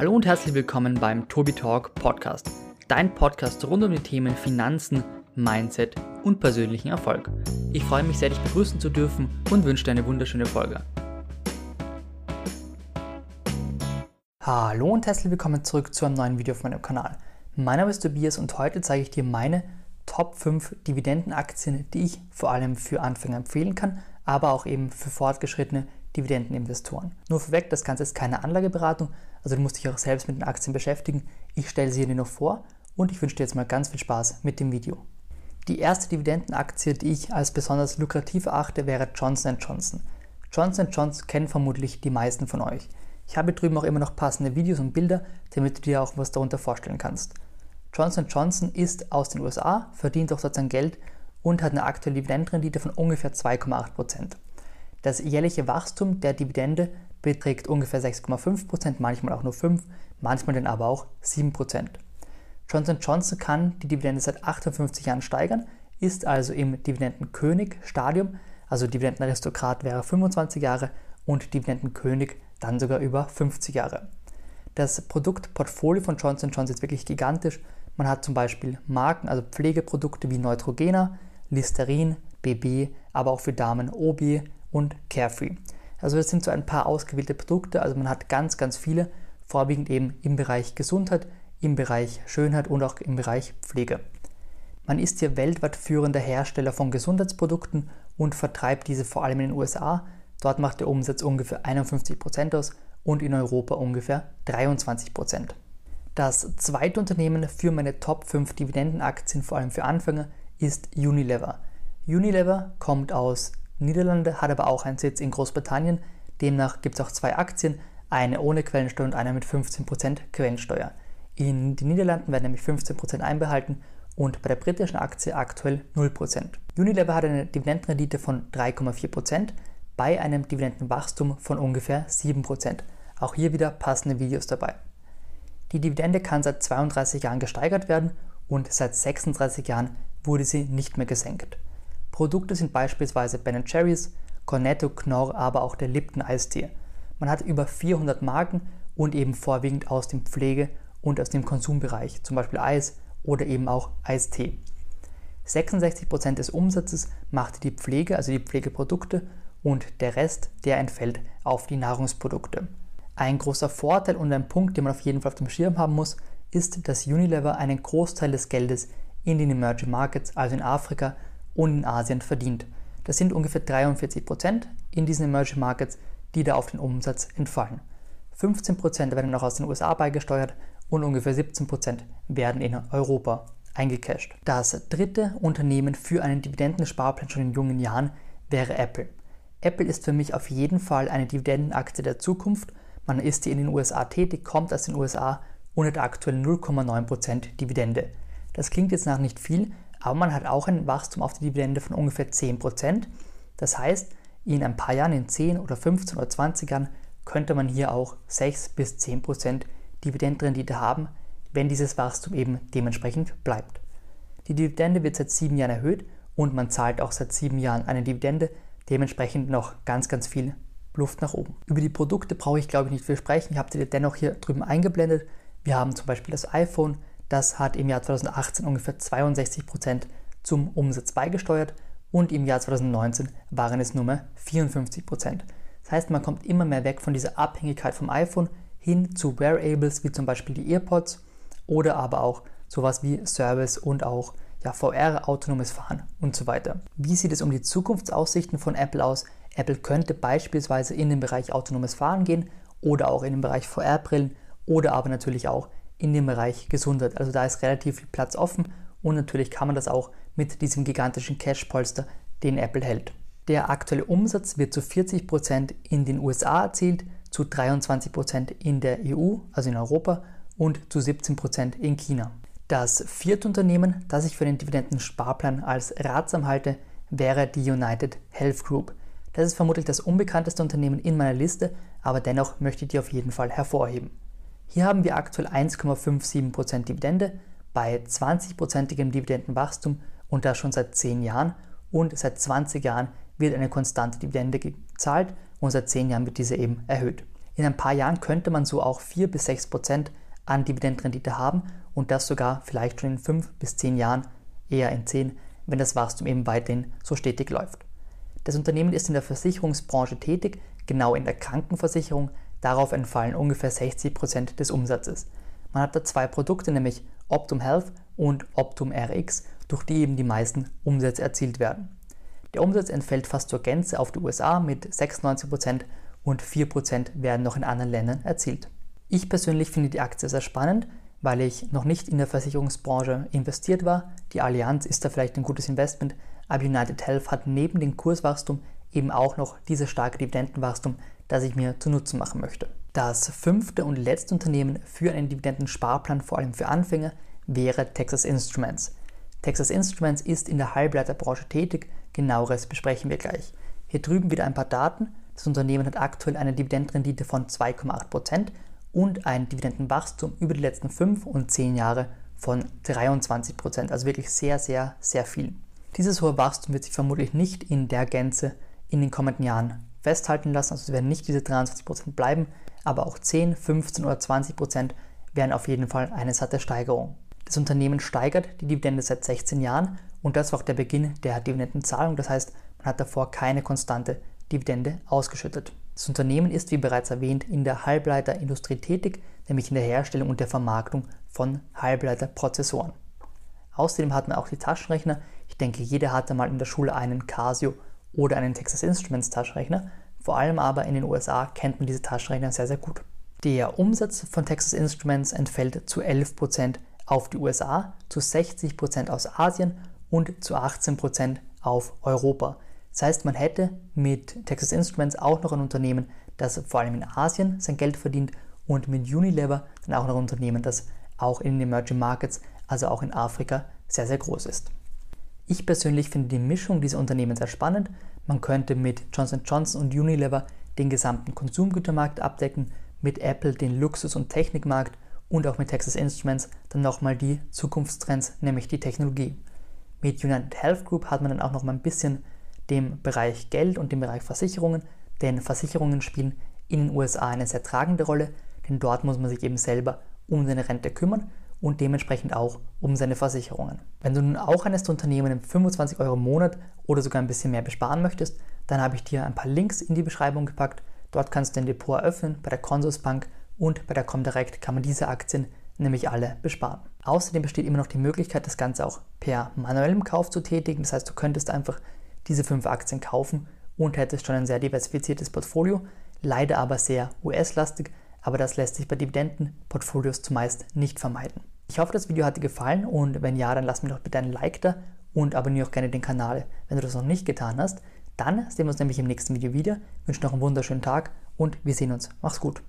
Hallo und herzlich willkommen beim Tobi Talk Podcast, dein Podcast rund um die Themen Finanzen, Mindset und persönlichen Erfolg. Ich freue mich sehr, dich begrüßen zu dürfen und wünsche dir eine wunderschöne Folge. Hallo und herzlich willkommen zurück zu einem neuen Video auf meinem Kanal. Mein Name ist Tobias und heute zeige ich dir meine Top 5 Dividendenaktien, die ich vor allem für Anfänger empfehlen kann, aber auch eben für fortgeschrittene Dividendeninvestoren. Nur vorweg, das Ganze ist keine Anlageberatung, also du musst dich auch selbst mit den Aktien beschäftigen. Ich stelle sie dir nur vor und ich wünsche dir jetzt mal ganz viel Spaß mit dem Video. Die erste Dividendenaktie, die ich als besonders lukrativ erachte, wäre Johnson Johnson. Johnson Johnson kennen vermutlich die meisten von euch. Ich habe drüben auch immer noch passende Videos und Bilder, damit du dir auch was darunter vorstellen kannst. Johnson Johnson ist aus den USA, verdient auch dort sein Geld und hat eine aktuelle Dividendenrendite von ungefähr 2,8%. Das jährliche Wachstum der Dividende beträgt ungefähr 6,5%, manchmal auch nur 5%, manchmal dann aber auch 7%. Johnson Johnson kann die Dividende seit 58 Jahren steigern, ist also im Dividendenkönig-Stadium, also Dividendenaristokrat wäre 25 Jahre und Dividendenkönig dann sogar über 50 Jahre. Das Produktportfolio von Johnson Johnson ist wirklich gigantisch. Man hat zum Beispiel Marken, also Pflegeprodukte wie Neutrogena, Listerin, BB, aber auch für Damen OB und Carefree. Also das sind so ein paar ausgewählte Produkte, also man hat ganz, ganz viele, vorwiegend eben im Bereich Gesundheit, im Bereich Schönheit und auch im Bereich Pflege. Man ist hier weltweit führender Hersteller von Gesundheitsprodukten und vertreibt diese vor allem in den USA. Dort macht der Umsatz ungefähr 51% aus und in Europa ungefähr 23%. Das zweite Unternehmen für meine Top 5 Dividendenaktien, vor allem für Anfänger, ist Unilever. Unilever kommt aus Niederlande, hat aber auch einen Sitz in Großbritannien. Demnach gibt es auch zwei Aktien, eine ohne Quellensteuer und eine mit 15% Quellensteuer. In den Niederlanden werden nämlich 15% einbehalten und bei der britischen Aktie aktuell 0%. Unilever hat eine Dividendenrendite von 3,4% bei einem Dividendenwachstum von ungefähr 7%. Auch hier wieder passende Videos dabei. Die Dividende kann seit 32 Jahren gesteigert werden und seit 36 Jahren wurde sie nicht mehr gesenkt. Produkte sind beispielsweise Ben Cherries, Cornetto, Knorr, aber auch der Lipton Eistee. Man hat über 400 Marken und eben vorwiegend aus dem Pflege- und aus dem Konsumbereich, zum Beispiel Eis oder eben auch Eistee. 66% des Umsatzes macht die Pflege, also die Pflegeprodukte, und der Rest, der entfällt auf die Nahrungsprodukte. Ein großer Vorteil und ein Punkt, den man auf jeden Fall auf dem Schirm haben muss, ist, dass Unilever einen Großteil des Geldes in den Emerging Markets, also in Afrika und in Asien verdient. Das sind ungefähr 43 Prozent in diesen Emerging Markets, die da auf den Umsatz entfallen. 15 Prozent werden noch aus den USA beigesteuert und ungefähr 17 Prozent werden in Europa eingecashed. Das dritte Unternehmen für einen Dividendensparplan schon in jungen Jahren wäre Apple. Apple ist für mich auf jeden Fall eine Dividendenaktie der Zukunft. Man ist hier in den USA tätig, kommt aus den USA und hat aktuell 0,9% Dividende. Das klingt jetzt nach nicht viel, aber man hat auch ein Wachstum auf die Dividende von ungefähr 10%. Das heißt, in ein paar Jahren, in 10 oder 15 oder 20 Jahren, könnte man hier auch 6 bis 10% Dividendenrendite haben, wenn dieses Wachstum eben dementsprechend bleibt. Die Dividende wird seit sieben Jahren erhöht und man zahlt auch seit sieben Jahren eine Dividende, dementsprechend noch ganz, ganz viel Luft nach oben. Über die Produkte brauche ich glaube ich nicht viel sprechen, ich habe sie dennoch hier drüben eingeblendet. Wir haben zum Beispiel das iPhone, das hat im Jahr 2018 ungefähr 62 Prozent zum Umsatz beigesteuert und im Jahr 2019 waren es nur mehr 54%. Prozent. Das heißt, man kommt immer mehr weg von dieser Abhängigkeit vom iPhone hin zu Wearables wie zum Beispiel die EarPods oder aber auch sowas wie Service und auch ja, VR, autonomes Fahren und so weiter. Wie sieht es um die Zukunftsaussichten von Apple aus? Apple könnte beispielsweise in den Bereich autonomes Fahren gehen oder auch in den Bereich VR-Brillen oder aber natürlich auch in dem Bereich Gesundheit. Also da ist relativ viel Platz offen und natürlich kann man das auch mit diesem gigantischen Cash-Polster, den Apple hält. Der aktuelle Umsatz wird zu 40% in den USA erzielt, zu 23% in der EU, also in Europa, und zu 17% in China. Das vierte Unternehmen, das ich für den Dividenden-Sparplan als ratsam halte, wäre die United Health Group. Das ist vermutlich das unbekannteste Unternehmen in meiner Liste, aber dennoch möchte ich die auf jeden Fall hervorheben. Hier haben wir aktuell 1,57% Dividende bei 20%igem Dividendenwachstum und das schon seit 10 Jahren und seit 20 Jahren wird eine konstante Dividende gezahlt und seit 10 Jahren wird diese eben erhöht. In ein paar Jahren könnte man so auch 4 bis 6 Prozent an Dividendenrendite haben und das sogar vielleicht schon in 5 bis 10 Jahren, eher in 10, wenn das Wachstum eben weiterhin so stetig läuft. Das Unternehmen ist in der Versicherungsbranche tätig, genau in der Krankenversicherung. Darauf entfallen ungefähr 60 Prozent des Umsatzes. Man hat da zwei Produkte, nämlich Optum Health und Optum RX, durch die eben die meisten Umsätze erzielt werden. Der Umsatz entfällt fast zur Gänze auf die USA mit 96% und 4% werden noch in anderen Ländern erzielt. Ich persönlich finde die Aktie sehr spannend, weil ich noch nicht in der Versicherungsbranche investiert war. Die Allianz ist da vielleicht ein gutes Investment, aber United Health hat neben dem Kurswachstum eben auch noch dieses starke Dividendenwachstum, das ich mir zunutze machen möchte. Das fünfte und letzte Unternehmen für einen Dividendensparplan, vor allem für Anfänger, wäre Texas Instruments. Texas Instruments ist in der Halbleiterbranche tätig, genaueres besprechen wir gleich. Hier drüben wieder ein paar Daten. Das Unternehmen hat aktuell eine Dividendenrendite von 2,8% und ein Dividendenwachstum über die letzten 5 und 10 Jahre von 23%, also wirklich sehr, sehr, sehr viel. Dieses hohe Wachstum wird sich vermutlich nicht in der Gänze in den kommenden Jahren festhalten lassen, also es werden nicht diese 23% bleiben, aber auch 10, 15 oder 20% wären auf jeden Fall eine satte Steigerung. Das Unternehmen steigert die Dividende seit 16 Jahren und das war auch der Beginn der Dividendenzahlung, das heißt, man hat davor keine konstante Dividende ausgeschüttet. Das Unternehmen ist, wie bereits erwähnt, in der Halbleiterindustrie tätig, nämlich in der Herstellung und der Vermarktung von Halbleiterprozessoren. Außerdem hat man auch die Taschenrechner. Ich denke, jeder hatte mal in der Schule einen Casio oder einen Texas Instruments Taschenrechner. Vor allem aber in den USA kennt man diese Taschenrechner sehr, sehr gut. Der Umsatz von Texas Instruments entfällt zu 11% auf die USA, zu 60% aus Asien und zu 18% auf Europa. Das heißt, man hätte mit Texas Instruments auch noch ein Unternehmen, das vor allem in Asien sein Geld verdient und mit Unilever dann auch noch ein Unternehmen, das auch in den Emerging Markets, also auch in Afrika, sehr, sehr groß ist. Ich persönlich finde die Mischung dieser Unternehmen sehr spannend. Man könnte mit Johnson Johnson und Unilever den gesamten Konsumgütermarkt abdecken, mit Apple den Luxus- und Technikmarkt und auch mit Texas Instruments dann nochmal die Zukunftstrends, nämlich die Technologie. Mit United Health Group hat man dann auch noch mal ein bisschen dem Bereich Geld und dem Bereich Versicherungen, denn Versicherungen spielen in den USA eine sehr tragende Rolle, denn dort muss man sich eben selber um seine Rente kümmern und dementsprechend auch um seine Versicherungen. Wenn du nun auch eines der Unternehmen 25 Euro im Monat oder sogar ein bisschen mehr besparen möchtest, dann habe ich dir ein paar Links in die Beschreibung gepackt. Dort kannst du dein Depot eröffnen, bei der Consorsbank und bei der Comdirect kann man diese Aktien nämlich alle besparen. Außerdem besteht immer noch die Möglichkeit, das Ganze auch per manuellem Kauf zu tätigen. Das heißt, du könntest einfach diese fünf Aktien kaufen und hättest schon ein sehr diversifiziertes Portfolio, leider aber sehr US-lastig, aber das lässt sich bei Dividendenportfolios zumeist nicht vermeiden. Ich hoffe, das Video hat dir gefallen und wenn ja, dann lass mir doch bitte einen Like da und abonniere auch gerne den Kanal, wenn du das noch nicht getan hast. Dann sehen wir uns nämlich im nächsten Video wieder. Ich wünsche noch einen wunderschönen Tag und wir sehen uns. Mach's gut.